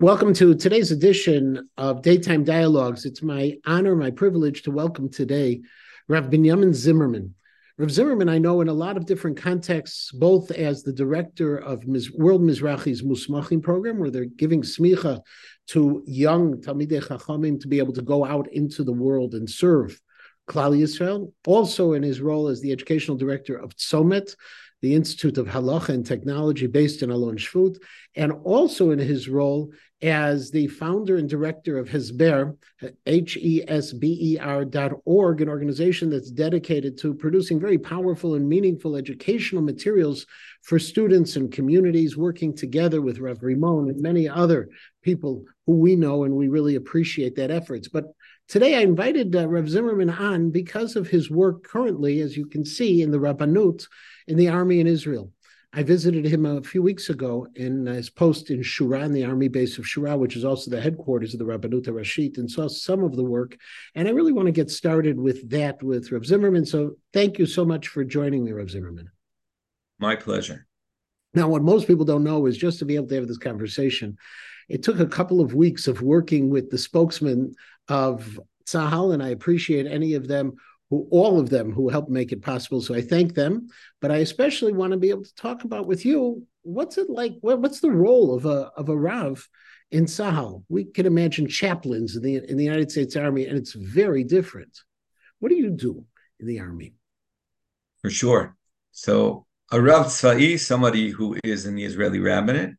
Welcome to today's edition of Daytime Dialogues. It's my honor, my privilege to welcome today Rav Binyamin Zimmerman. Rav Zimmerman, I know in a lot of different contexts, both as the director of World Mizrachi's Musmachim program, where they're giving smicha to young Talmidei Chachamim to be able to go out into the world and serve Klal Yisrael. Also in his role as the educational director of Tzomet, the Institute of Halacha and Technology based in Alon Shvut, and also in his role as the founder and director of Hesber, H-E-S-B-E-R dot org, an organization that's dedicated to producing very powerful and meaningful educational materials for students and communities, working together with Rav Rimon and many other people who we know, and we really appreciate that efforts. But today I invited uh, Rav Zimmerman on because of his work currently, as you can see, in the Rabbanut, in the army in Israel. I visited him a few weeks ago in his post in Shura, in the army base of Shura, which is also the headquarters of the Rabbanut Rashit, and saw some of the work. And I really want to get started with that with Rav Zimmerman. So thank you so much for joining me, Rav Zimmerman. My pleasure. Now, what most people don't know is just to be able to have this conversation, it took a couple of weeks of working with the spokesman of Tzahal, and I appreciate any of them who all of them who helped make it possible. So I thank them, but I especially want to be able to talk about with you what's it like? What's the role of a of a rav in Tzahal? We can imagine chaplains in the in the United States Army, and it's very different. What do you do in the army? For sure. So a rav tzva'i, somebody who is in the Israeli rabbinate,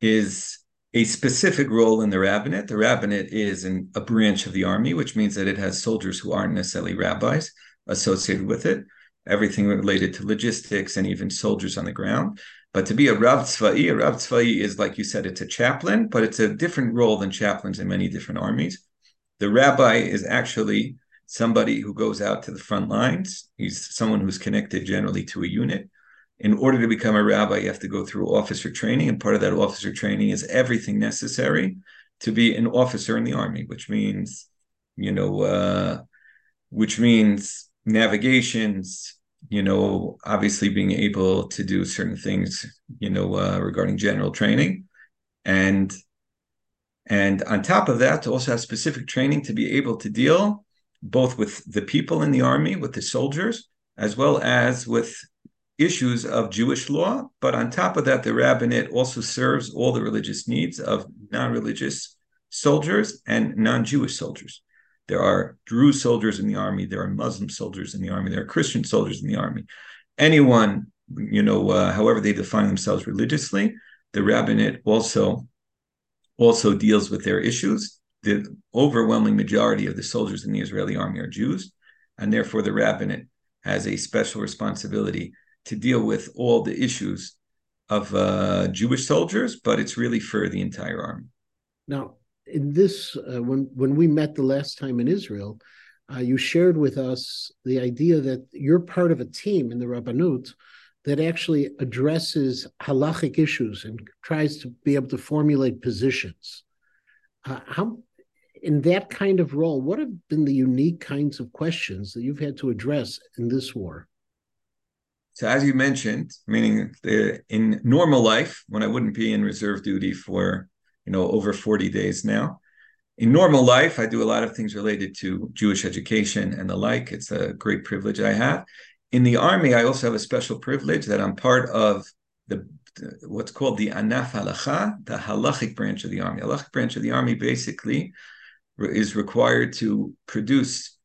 is a specific role in the rabbinate. The rabbinate is a branch of the army, which means that it has soldiers who aren't necessarily rabbis associated with it, everything related to logistics and even soldiers on the ground. But to be a Rav Tzva'i, a Rav Tzva'i is, like you said, it's a chaplain, but it's a different role than chaplains in many different armies. The rabbi is actually somebody who goes out to the front lines. He's someone who's connected generally to a unit in order to become a rabbi, you have to go through officer training, and part of that officer training is everything necessary to be an officer in the army, which means, you know, uh, which means navigations, you know, obviously being able to do certain things, you know, uh, regarding general training, and and on top of that, to also have specific training to be able to deal both with the people in the army, with the soldiers, as well as with issues of Jewish law, but on top of that, the rabbinate also serves all the religious needs of non religious soldiers and non Jewish soldiers. There are Druze soldiers in the army, there are Muslim soldiers in the army, there are Christian soldiers in the army. Anyone, you know, uh, however they define themselves religiously, the rabbinate also also deals with their issues. The overwhelming majority of the soldiers in the Israeli army are Jews, and therefore the rabbinate has a special responsibility to deal with all the issues of uh, Jewish soldiers, but it's really for the entire army. Now, in this, uh, when when we met the last time in Israel, uh, you shared with us the idea that you're part of a team in the Rabbanut that actually addresses halachic issues and tries to be able to formulate positions. Uh, how, in that kind of role, what have been the unique kinds of questions that you've had to address in this war? So as you mentioned, meaning the, in normal life, when I wouldn't be in reserve duty for you know over 40 days now, in normal life, I do a lot of things related to Jewish education and the like. It's a great privilege I have. In the army, I also have a special privilege that I'm part of the what's called the Anaf Halacha, the halachic branch of the army. Halachic branch of the army basically is required to produce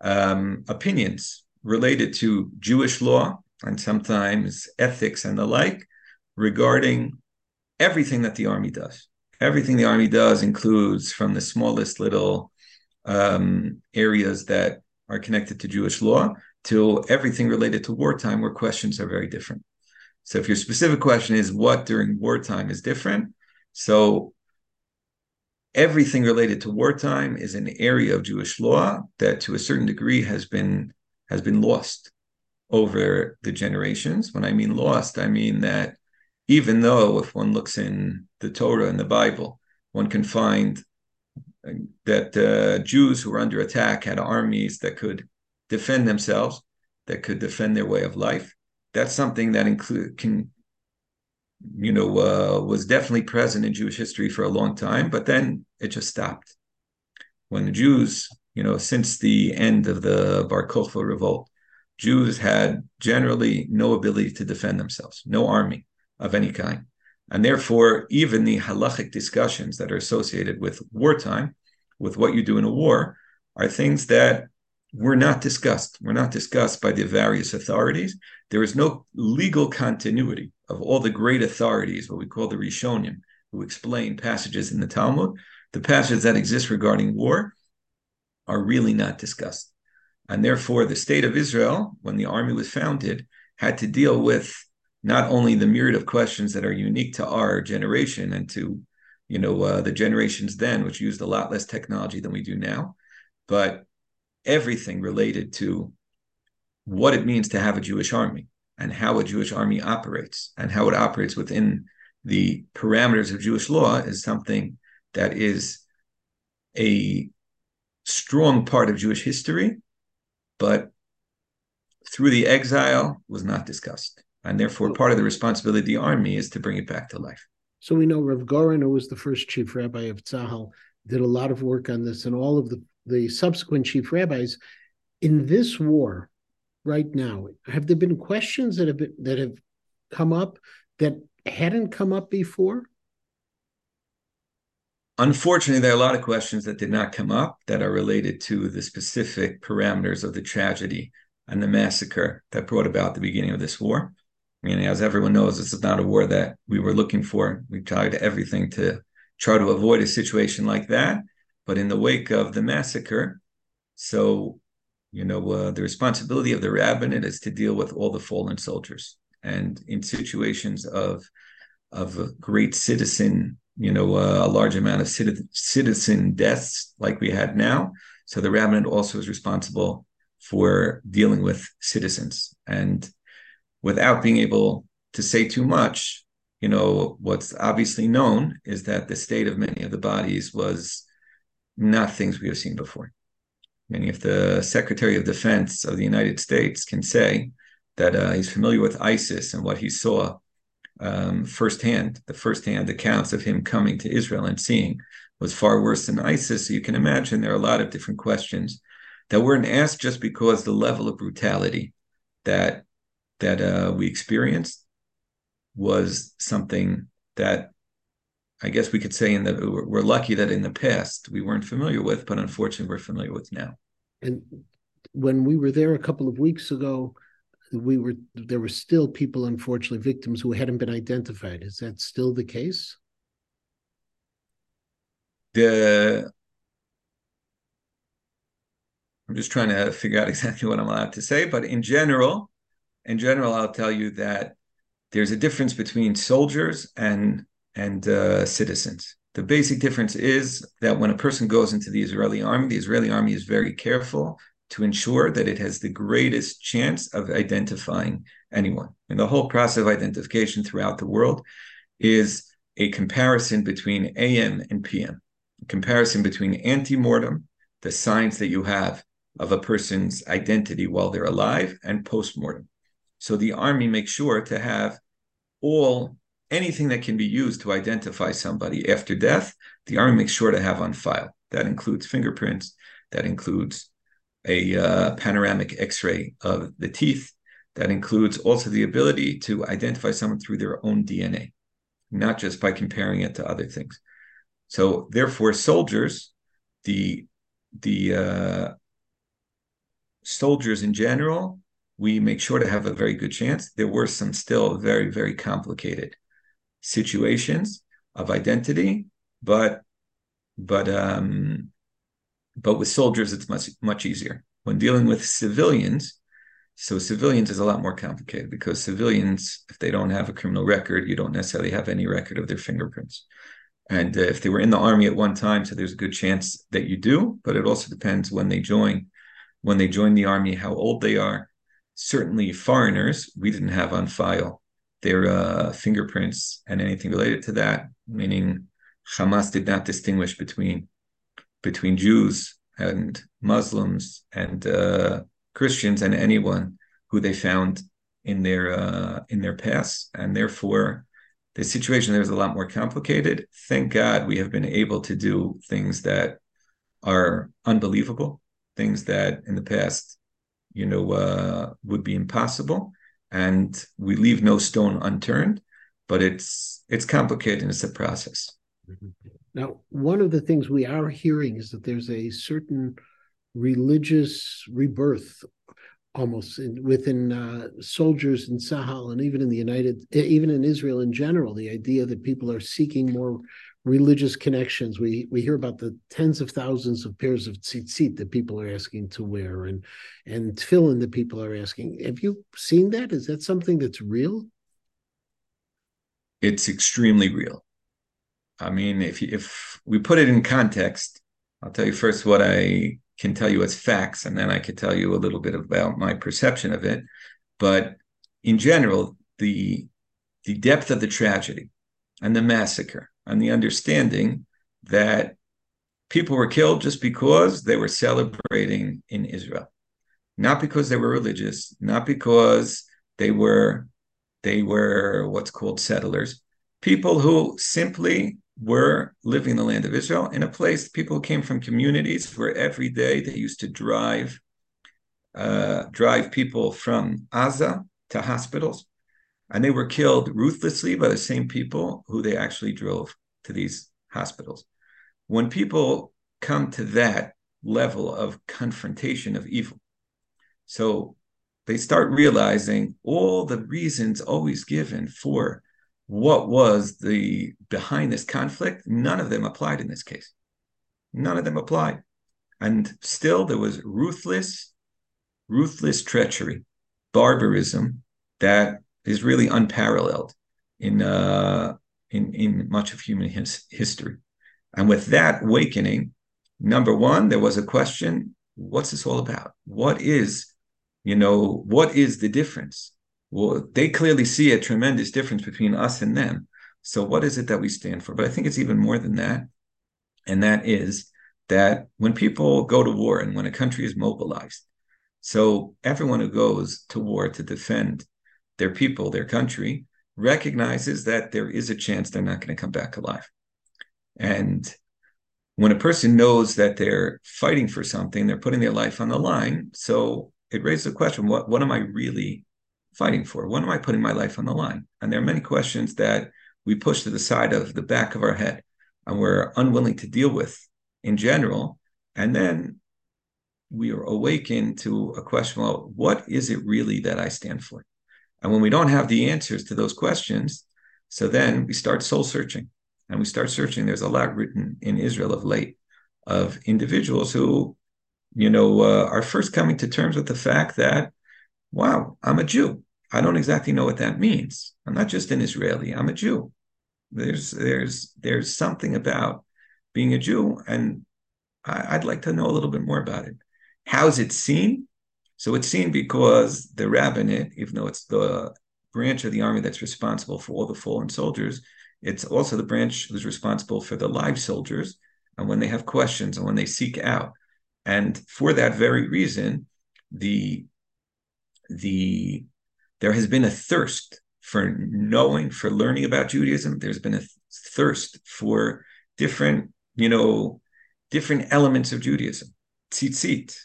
um, opinions related to Jewish law, and sometimes ethics and the like regarding everything that the army does. Everything the army does includes from the smallest little um, areas that are connected to Jewish law to everything related to wartime, where questions are very different. So, if your specific question is what during wartime is different, so everything related to wartime is an area of Jewish law that, to a certain degree, has been has been lost over the generations. When I mean lost, I mean that even though if one looks in the Torah and the Bible, one can find that uh, Jews who were under attack had armies that could defend themselves, that could defend their way of life. That's something that include can you know, uh, was definitely present in Jewish history for a long time, but then it just stopped. When the Jews, you know, since the end of the Bar Kokhba revolt, Jews had generally no ability to defend themselves, no army of any kind. And therefore, even the halachic discussions that are associated with wartime, with what you do in a war, are things that were not discussed. Were not discussed by the various authorities. There is no legal continuity of all the great authorities, what we call the Rishonim, who explain passages in the Talmud. The passages that exist regarding war are really not discussed. And therefore, the state of Israel, when the army was founded, had to deal with not only the myriad of questions that are unique to our generation and to you know uh, the generations then which used a lot less technology than we do now but everything related to what it means to have a Jewish army and how a Jewish army operates and how it operates within the parameters of Jewish law is something that is a strong part of Jewish history, but through the exile was not discussed. And therefore, part of the responsibility of the army is to bring it back to life. So we know Rav Goren, who was the first chief rabbi of Tzahal, did a lot of work on this, and all of the, the subsequent chief rabbis. In this war, right now, have there been questions that have been, that have come up that hadn't come up before? Unfortunately, there are a lot of questions that did not come up that are related to the specific parameters of the tragedy and the massacre that brought about the beginning of this war. I mean, as everyone knows, this is not a war that we were looking for. We tried everything to try to avoid a situation like that. But in the wake of the massacre, so you know, uh, the responsibility of the rabbinate is to deal with all the fallen soldiers, and in situations of of great citizen, you know, uh, a large amount of citizen deaths like we had now. So the rabbinate also is responsible for dealing with citizens, and without being able to say too much, you know, what's obviously known is that the state of many of the bodies was not things we have seen before. Meaning, if the Secretary of Defense of the United States can say that uh, he's familiar with ISIS and what he saw um, firsthand, the firsthand accounts of him coming to Israel and seeing was far worse than ISIS. So you can imagine there are a lot of different questions that weren't asked just because the level of brutality that that uh, we experienced was something that I guess we could say in the we're lucky that in the past we weren't familiar with, but unfortunately we're familiar with now. And when we were there a couple of weeks ago, we were there were still people, unfortunately, victims who hadn't been identified. Is that still the case? The I'm just trying to figure out exactly what I'm allowed to say, but in general, in general, I'll tell you that there's a difference between soldiers and and uh, citizens. The basic difference is that when a person goes into the Israeli army, the Israeli army is very careful to ensure that it has the greatest chance of identifying anyone. And the whole process of identification throughout the world is a comparison between AM and PM, a comparison between ante-mortem, the signs that you have of a person's identity while they're alive, and post-mortem. So the army makes sure to have all anything that can be used to identify somebody after death, the army makes sure to have on file. That includes fingerprints, that includes a uh, panoramic x ray of the teeth, that includes also the ability to identify someone through their own DNA, not just by comparing it to other things. So, therefore, soldiers, the the uh, soldiers in general, we make sure to have a very good chance. There were some still very, very complicated situations of identity, but but um, but with soldiers it's much much easier. When dealing with civilians, so civilians is a lot more complicated because civilians, if they don't have a criminal record, you don't necessarily have any record of their fingerprints. And uh, if they were in the army at one time, so there's a good chance that you do, but it also depends when they join, when they join the army, how old they are. Certainly, foreigners we didn't have on file their uh, fingerprints and anything related to that, meaning Hamas did not distinguish between between Jews and Muslims and uh, Christians and anyone who they found in their uh, in their past, and therefore the situation there is a lot more complicated. Thank God we have been able to do things that are unbelievable, things that in the past, you know, uh, would be impossible, and we leave no stone unturned. But it's it's complicated and it's a process. Mm-hmm. Now, one of the things we are hearing is that there's a certain religious rebirth almost in, within uh, soldiers in Tzahal and even in the United, even in Israel in general, the idea that people are seeking more religious connections. We we hear about the tens of thousands of pairs of tzitzit that people are asking to wear, and and tefillin that people are asking. Have you seen that? Is that something that's real? It's extremely real. I mean, if if we put it in context, I'll tell you first what I can tell you as facts, and then I can tell you a little bit about my perception of it. But in general, the the depth of the tragedy and the massacre and the understanding that people were killed just because they were celebrating in Israel, not because they were religious, not because they were they were what's called settlers, people who simply were living in the land of Israel in a place people came from communities where every day they used to drive uh, drive people from Gaza to hospitals, and they were killed ruthlessly by the same people who they actually drove to these hospitals. When people come to that level of confrontation of evil, so they start realizing all the reasons always given for what was the behind this conflict, none of them applied in this case. None of them applied. And still there was ruthless, ruthless treachery, barbarism that is really unparalleled in uh, in in much of human his, history. And with that awakening, number one, there was a question: What's this all about? What is, you know, what is the difference? Well, they clearly see a tremendous difference between us and them. So, what is it that we stand for? But I think it's even more than that. And that is that when people go to war and when a country is mobilized, so everyone who goes to war to defend their people, their country, recognizes that there is a chance they're not going to come back alive. And when a person knows that they're fighting for something, they're putting their life on the line. So it raises the question: What what am I really fighting for? When am I putting my life on the line? And there are many questions that we push to the side of the back of our head and we're unwilling to deal with in general. And then we are awakened to a question well, what is it really that I stand for? And when we don't have the answers to those questions, so then we start soul searching and we start searching. There's a lot written in Israel of late of individuals who, you know, uh, are first coming to terms with the fact that, wow, I'm a Jew. I don't exactly know what that means. I'm not just an Israeli. I'm a Jew. There's there's there's something about being a Jew, and I, would like to know a little bit more about it. How's it seen? So it's seen because the rabbinate, even though it's the branch of the army that's responsible for all the fallen soldiers, it's also the branch who's responsible for the live soldiers. And when they have questions and when they seek out, and for that very reason, the the there has been a thirst for knowing, for learning about Judaism. There's been a thirst for different, you know, different elements of Judaism, tzitzit,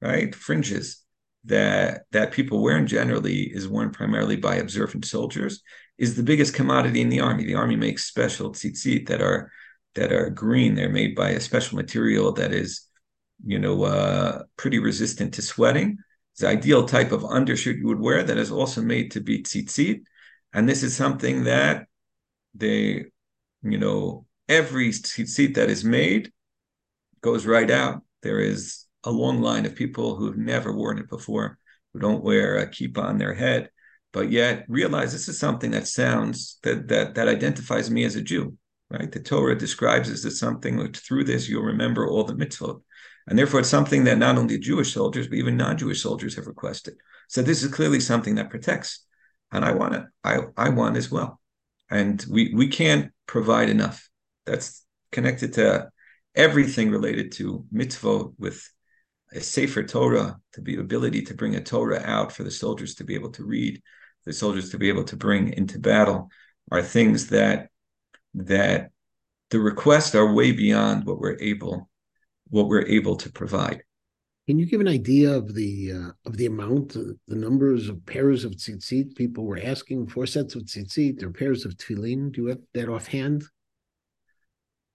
right, fringes that that people wear and generally is worn primarily by observant soldiers is the biggest commodity in the army. The army makes special tzitzit that are that are green. They're made by a special material that is, you know, uh, pretty resistant to sweating the ideal type of undershirt you would wear that is also made to be tzitzit. And this is something that they, you know, every tzitzit that is made goes right out. There is a long line of people who've never worn it before, who don't wear a kippah on their head, but yet realize this is something that sounds that that that identifies me as a Jew. Right? The Torah describes this as something which through this you'll remember all the mitzvot. And therefore, it's something that not only Jewish soldiers, but even non-Jewish soldiers have requested. So this is clearly something that protects. And I want it. I, I want as well. And we we can't provide enough. That's connected to everything related to mitzvah with a Sefer Torah, to be ability to bring a Torah out for the soldiers to be able to read, the soldiers to be able to bring into battle. are things that that the requests are way beyond what we're able what we're able to provide. Can you give an idea of the uh, of the amount, uh, the numbers of pairs of tzitzit people were asking? Four sets of tzitzit or pairs of tefillin? Do you have that offhand?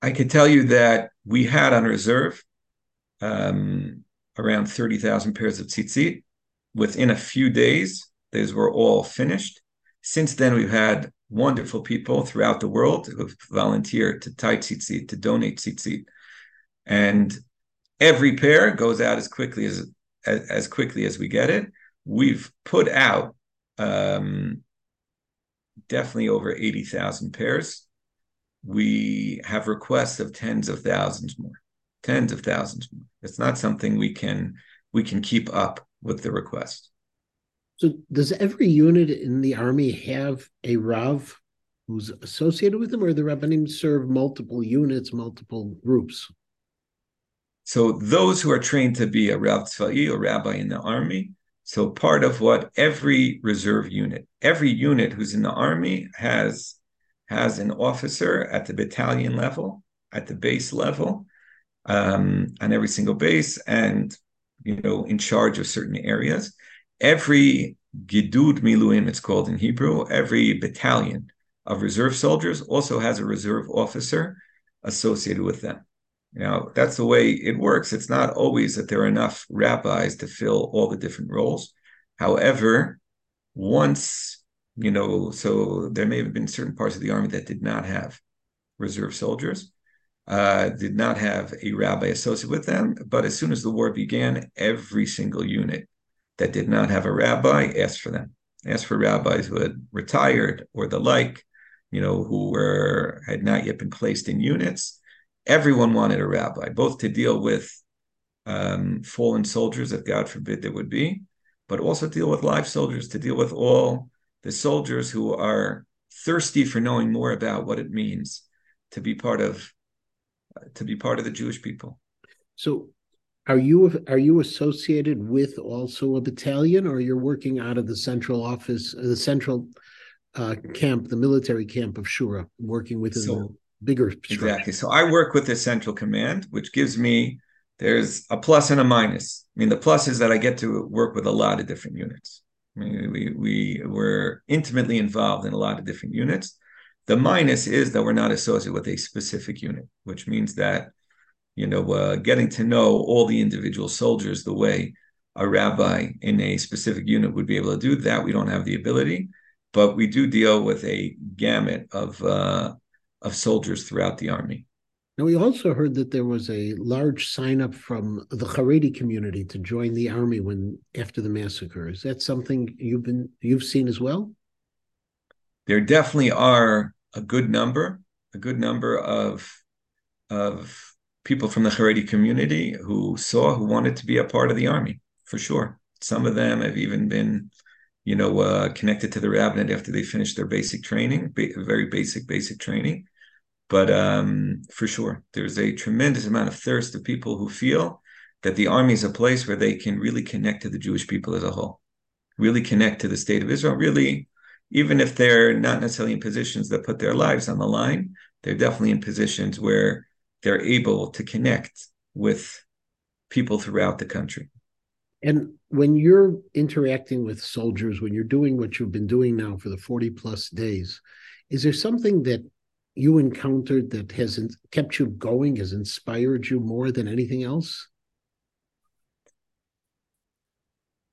I can tell you that we had on reserve um, around thirty thousand pairs of tzitzit. Within a few days, those were all finished. Since then, we've had wonderful people throughout the world who've volunteered to tie tzitzit, to donate tzitzit, and every pair goes out as quickly as as, as quickly as we get it. We've put out um, definitely over eighty thousand pairs. We have requests of tens of thousands more, tens of thousands more. It's not something we can we can keep up with the request. So, does every unit in the army have a Rav who's associated with them, or the Rabbanim serve multiple units, multiple groups? So those who are trained to be a Rav Tzva'i or rabbi in the army, so part of what every reserve unit, every unit who's in the army has has an officer at the battalion level, at the base level, um, on every single base, and you know in charge of certain areas. Every Gidud Miluim, it's called in Hebrew, every battalion of reserve soldiers also has a reserve officer associated with them. Know, that's the way it works. It's not always that there are enough rabbis to fill all the different roles. However, once, you know, so there may have been certain parts of the army that did not have reserve soldiers, uh, did not have a rabbi associated with them. But as soon as the war began, every single unit that did not have a rabbi asked for them, asked for rabbis who had retired or the like, you know, who were had not yet been placed in units everyone wanted a rabbi, both to deal with um, fallen soldiers, if God forbid there would be, but also deal with live soldiers, to deal with all the soldiers who are thirsty for knowing more about what it means to be part of uh, to be part of the Jewish people. So, are you are you associated with also a battalion, or you're working out of the central office, the central uh, camp, the military camp of Shura, working within so, the bigger structure. Exactly. So I work with the central command, which gives me there's a plus and a minus. I mean, the plus is that I get to work with a lot of different units. I mean, we we we're intimately involved in a lot of different units. The minus is that we're not associated with a specific unit, which means that you know uh, getting to know all the individual soldiers the way a rabbi in a specific unit would be able to do that. We don't have the ability, but we do deal with a gamut of uh, of soldiers throughout the army. Now, we also heard that there was a large sign up from the Haredi community to join the army when after the massacre. Is that something you've been you've seen as well? There definitely are a good number, a good number of of people from the Haredi community who saw who wanted to be a part of the army for sure. Some of them have even been you know, uh, connected to the rabbinate after they finish their basic training, ba- very basic, basic training. But um, for sure, there's a tremendous amount of thirst of people who feel that the army is a place where they can really connect to the Jewish people as a whole, really connect to the state of Israel. Really, even if they're not necessarily in positions that put their lives on the line, they're definitely in positions where they're able to connect with people throughout the country. And when you're interacting with soldiers, when you're doing what you've been doing now for the 40 plus days, is there something that you encountered that has kept you going, has inspired you more than anything else?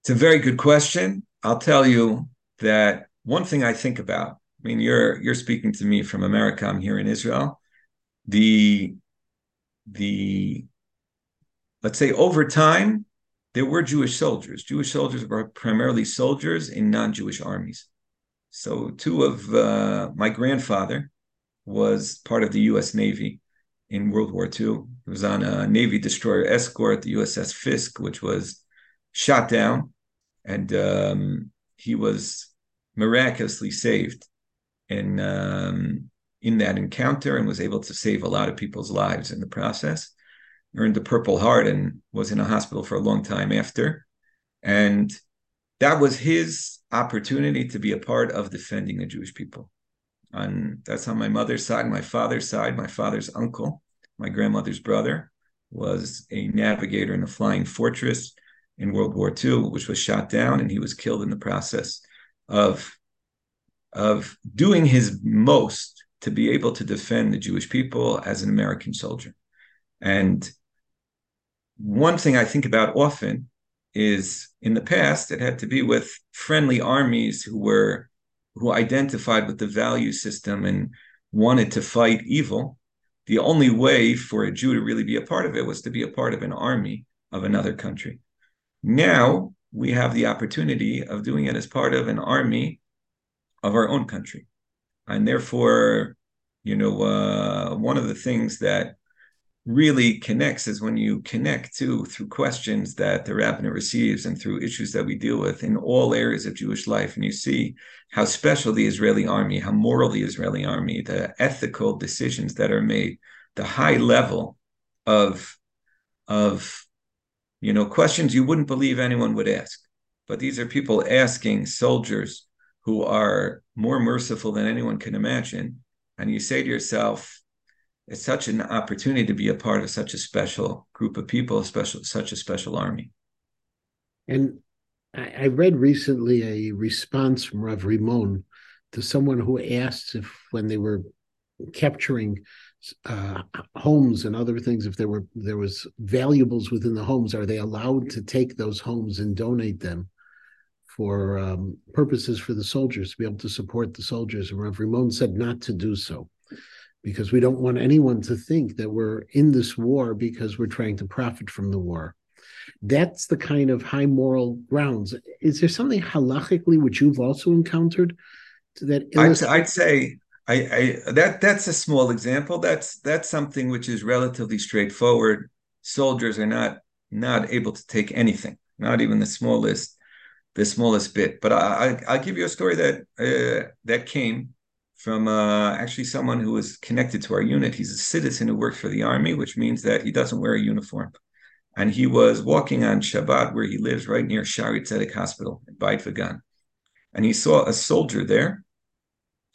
It's a very good question. I'll tell you that one thing I think about. I mean, you're you're speaking to me from America. I'm here in Israel. The the let's say over time, there were Jewish soldiers. Jewish soldiers were primarily soldiers in non-Jewish armies. So two of uh, my grandfather was part of the U.S. Navy in World War II. He was on a Navy destroyer escort, the USS Fiske, which was shot down, and um, he was miraculously saved in um, in that encounter and was able to save a lot of people's lives in the process. Earned the Purple Heart and was in a hospital for a long time after, and that was his opportunity to be a part of defending the Jewish people On that's on my mother's side. My father's side, my father's uncle, my grandmother's brother, was a navigator in a flying fortress in World War II, which was shot down, and he was killed in the process of of doing his most to be able to defend the Jewish people as an American soldier. And one thing I think about often is in the past it had to be with friendly armies who were who identified with the value system and wanted to fight evil the only way for a jew to really be a part of it was to be a part of an army of another country. Now we have the opportunity of doing it as part of an army of our own country. And therefore you know uh, one of the things that really connects is when you connect to through questions that the rabbinate receives and through issues that we deal with in all areas of Jewish life, and you see how special the Israeli army, how moral the Israeli army, the ethical decisions that are made, the high level of of you know questions you wouldn't believe anyone would ask. But these are people asking soldiers who are more merciful than anyone can imagine. And you say to yourself, it's such an opportunity to be a part of such a special group of people, special such a special army. And I, I read recently a response from Rav Rimon to someone who asked if when they were capturing uh, homes and other things, if there were there was valuables within the homes, are they allowed to take those homes and donate them for um, purposes for the soldiers to be able to support the soldiers? And Rav Rimon said not to do so because we don't want anyone to think that we're in this war because we're trying to profit from the war. That's the kind of high moral grounds. Is there something halachically which you've also encountered that I'd, I'd, say I, I that that's a small example. That's that's something which is relatively straightforward. Soldiers are not not able to take anything, not even the smallest the smallest bit. But I, I will give you a story that uh, that came from uh, actually someone who is connected to our unit. He's a citizen who works for the army, which means that he doesn't wear a uniform. And he was walking on Shabbat where he lives, right near Shaare Zedek Hospital in Beit Vegan. And he saw a soldier there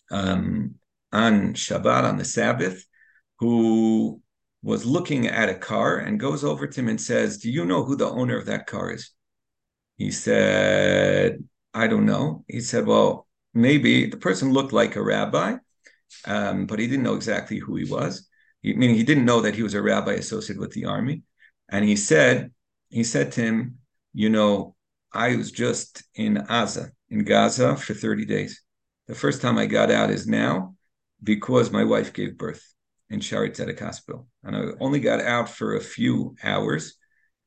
um, on Shabbat, on the Sabbath, who was looking at a car and goes over to him and says, Do you know who the owner of that car is? He said, I don't know. He said, Well, maybe the person looked like a rabbi, um, but he didn't know exactly who he was. He, meaning he didn't know that he was a rabbi associated with the army. And he said, he said to him, you know, I was just in Gaza, in Gaza for 30 days. The first time I got out is now because my wife gave birth in Shaare Zedek Hospital. And I only got out for a few hours.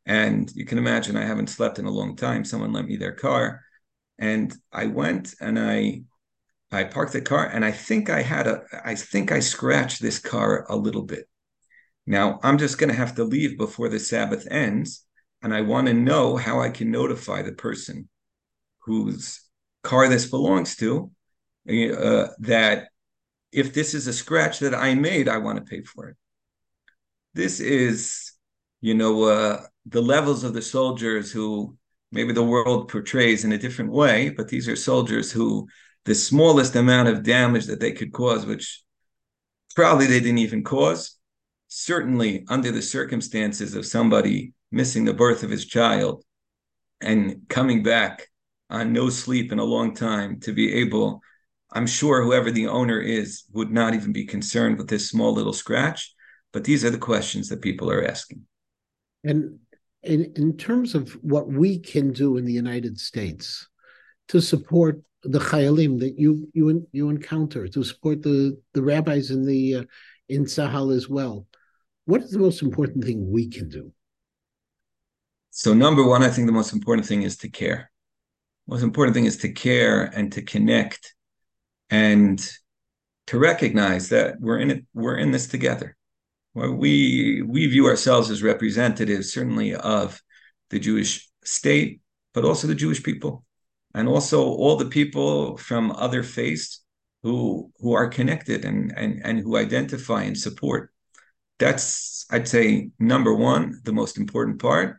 And you can imagine I haven't slept in a long time. Someone lent me their car and I went and I I parked the car and I think I had a I think I scratched this car a little bit. Now I'm just going to have to leave before the Sabbath ends and I want to know how I can notify the person whose car this belongs to uh, that if this is a scratch that I made, I want to pay for it. This is, you know, uh, the levels of the soldiers who maybe the world portrays in a different way, but these are soldiers who the smallest amount of damage that they could cause, which probably they didn't even cause, certainly under the circumstances of somebody missing the birth of his child and coming back on no sleep in a long time to be able, I'm sure whoever the owner is would not even be concerned with this small little scratch. But these are the questions that people are asking. And in, in terms of what we can do in the United States to support the chayalim that you you you encounter, to support the the rabbis in the uh, in Tzahal as well, what is the most important thing we can do? So number one, I think the most important thing is to care. Most important thing is to care and to connect and to recognize that we're in it, we're in this together we we view ourselves as representatives, certainly of the Jewish state, but also the Jewish people, and also all the people from other faiths who who are connected and and and who identify and support. That's I'd say number one, the most important part,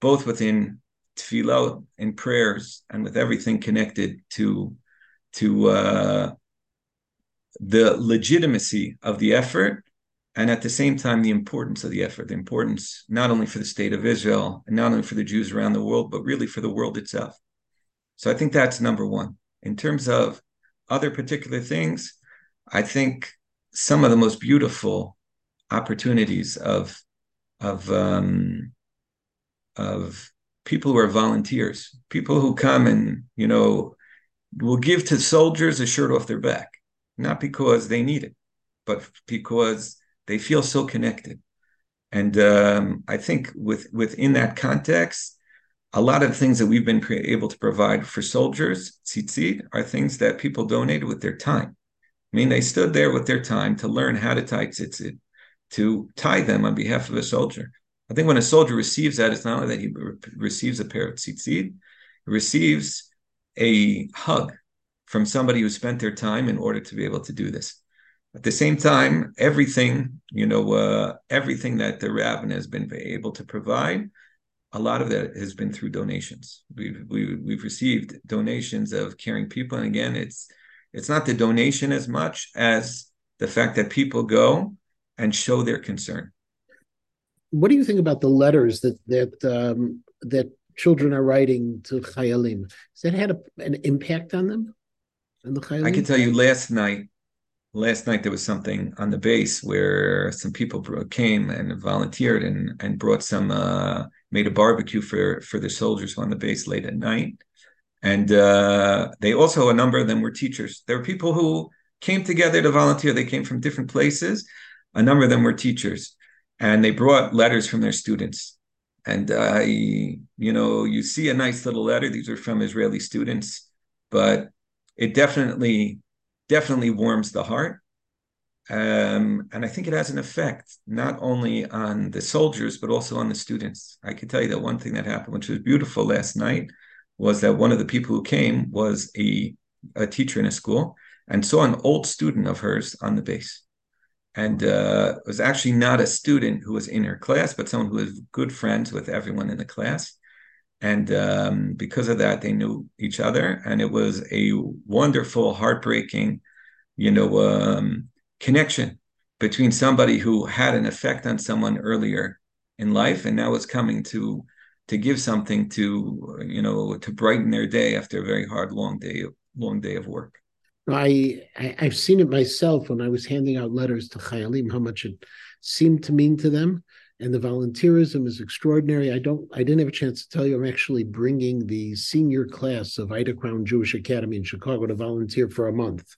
both within tefillah and prayers and with everything connected to to uh, the legitimacy of the effort and at the same time the importance of the effort the importance not only for the state of israel and not only for the jews around the world but really for the world itself. So i think that's number one. In terms of other particular things i think some of the most beautiful opportunities of of um, of people who are volunteers, people who come and you know will give to soldiers a shirt off their back, not because they need it, but because they feel so connected. And um, I think with within that context, a lot of things that we've been able to provide for soldiers, tzitzit, are things that people donated with their time. I mean, they stood there with their time to learn how to tie tzitzit, to tie them on behalf of a soldier. I think when a soldier receives that, it's not only that he re- receives a pair of tzitzit, he receives a hug from somebody who spent their time in order to be able to do this. At the same time, everything, you know, uh, everything that the rabbin has been able to provide, a lot of that has been through donations. We've we, have we have received donations of caring people, and again, it's it's not the donation as much as the fact that people go and show their concern what do you think about the letters that that um, that children are writing to Chayalim? Has that had a, an impact on them? On the Chayalim? I can tell you, last night, last night there was something on the base where some people came and volunteered and and brought some uh, made a barbecue for for the soldiers on the base late at night, and uh, they also a number of them were teachers. There were people who came together to volunteer. They came from different places. A number of them were teachers and they brought letters from their students. And I, you know, you see a nice little letter. These are from Israeli students, but it definitely, definitely warms the heart. Um, and I think it has an effect not only on the soldiers but also on the students. I can tell you that one thing that happened, which was beautiful last night, was that one of the people who came was a a teacher in a school and saw an old student of hers on the base and uh, was actually not a student who was in her class, but someone who was good friends with everyone in the class. And um, because of that, they knew each other, and it was a wonderful, heartbreaking, you know, um, connection between somebody who had an effect on someone earlier in life, and now is coming to to give something to you know to brighten their day after a very hard, long day, long day of work. I, I have seen it myself when I was handing out letters to Chayalim, how much it seemed to mean to them, and the volunteerism is extraordinary. I don't, I didn't have a chance to tell you, I'm actually bringing the senior class of Ida Crown Jewish Academy in Chicago to volunteer for a month,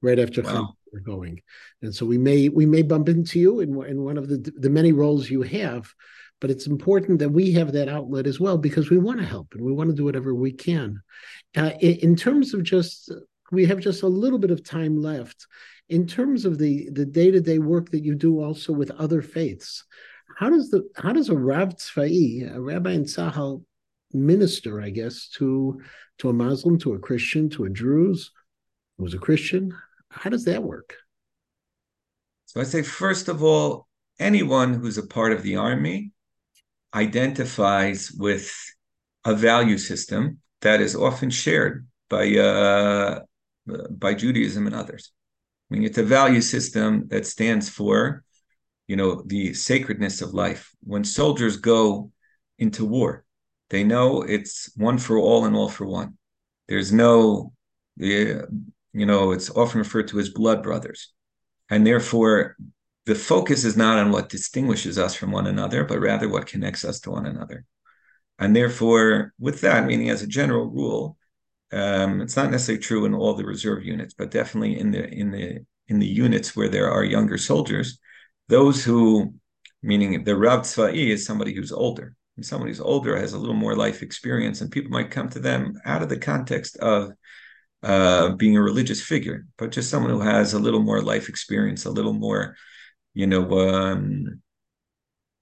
right after wow. we're going, and so we may we may bump into you in in one of the the many roles you have. But it's important that we have that outlet as well because we want to help and we want to do whatever we can. Uh, in, in terms of just we have just a little bit of time left. In terms of the the day to day work that you do also with other faiths, how does the how does a Rav Tzvai, a rabbi in Tzahal, minister, I guess, to to a Muslim, to a Christian, to a Druze who's a Christian? How does that work? So I say, first of all, anyone who's a part of the army identifies with a value system that is often shared by uh, by Judaism and others. I mean, it's a value system that stands for, you know, the sacredness of life. When soldiers go into war, they know it's one for all and all for one. There's no, you know, it's often referred to as blood brothers. And therefore, the focus is not on what distinguishes us from one another, but rather what connects us to one another. And therefore, with that, meaning as a general rule, um, it's not necessarily true in all the reserve units, but definitely in the in the in the units where there are younger soldiers, those who, meaning the Rav Tzvai is somebody who's older. And somebody who's older has a little more life experience, and people might come to them out of the context of uh, being a religious figure, but just someone who has a little more life experience, a little more, you know, um,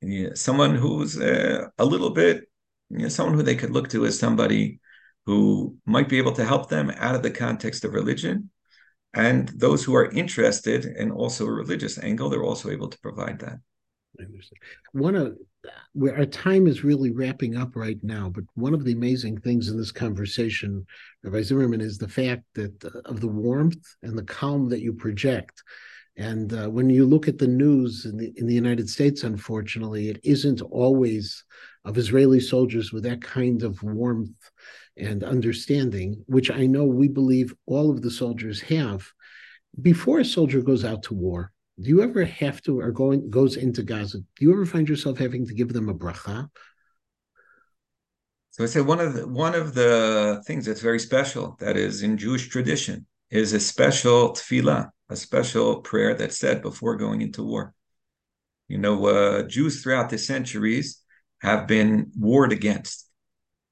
yeah, someone who's uh, a little bit, you know, someone who they could look to as somebody who might be able to help them out of the context of religion. And those who are interested in also a religious angle, they're also able to provide that. One of our time is really wrapping up right now, but one of the amazing things in this conversation, Rabbi Zimmerman, is the fact that uh, of the warmth and the calm that you project. And uh, when you look at the news in the in the United States, unfortunately, it isn't always of Israeli soldiers with that kind of warmth and understanding, which I know we believe all of the soldiers have. Before a soldier goes out to war, do you ever have to or going goes into Gaza? Do you ever find yourself having to give them a bracha? So I say one of the one of the things that's very special that is in Jewish tradition is a special tefillah, a special prayer that's said before going into war. You know, uh, Jews throughout the centuries have been warred against.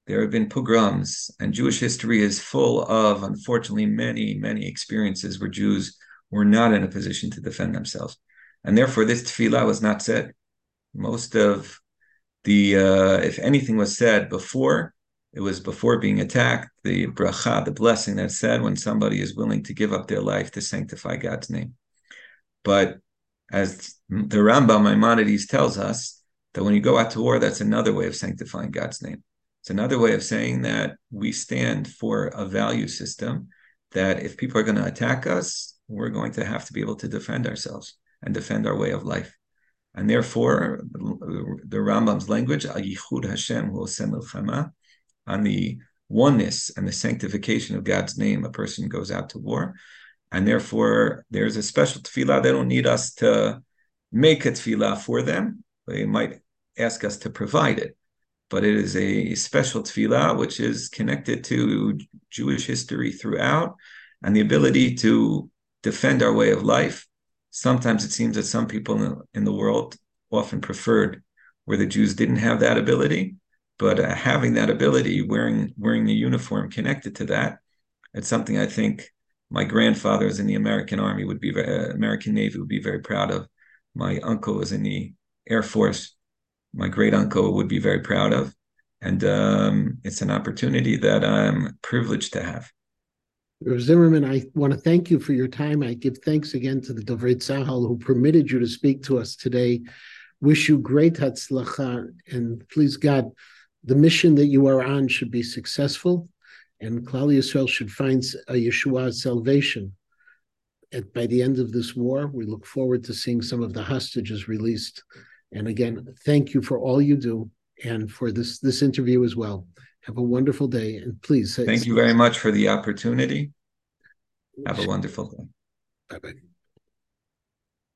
There have been pogroms, and Jewish history is full of, unfortunately, many, many experiences where Jews were not in a position to defend themselves. And therefore, this tefillah was not said. Most of the, uh, if anything was said before, it was before being attacked, the bracha, the blessing that's said when somebody is willing to give up their life to sanctify God's name. But as the Rambam Maimonides tells us, that when you go out to war, that's another way of sanctifying God's name. It's another way of saying that we stand for a value system that if people are going to attack us, we're going to have to be able to defend ourselves and defend our way of life. And therefore, the Rambam's language, Yichud Hashem on the oneness and the sanctification of God's name, a person goes out to war. And therefore, there's a special tefillah. They don't need us to make a tefillah for them. They might ask us to provide it. But it is a special tefillah which is connected to Jewish history throughout and the ability to defend our way of life. Sometimes it seems that some people in the, world often preferred where the Jews didn't have that ability, but uh, having that ability, wearing wearing the uniform connected to that, it's something I think my grandfather in the American Army would be uh, American Navy would be very proud of. My uncle was in the Air Force. My great uncle would be very proud of, and um, it's an opportunity that I'm privileged to have. Zimmerman, I want to thank you for your time. I give thanks again to the Dovrei Tzahal who permitted you to speak to us today. Wish you great hatzlacha, and please God, the mission that you are on should be successful, and Klal Yisrael should find a Yeshua salvation. At, by the end of this war, we look forward to seeing some of the hostages released. And again, thank you for all you do and for this this interview as well. Have a wonderful day, and please. Thank you very much for the opportunity. Have a wonderful day. Bye bye.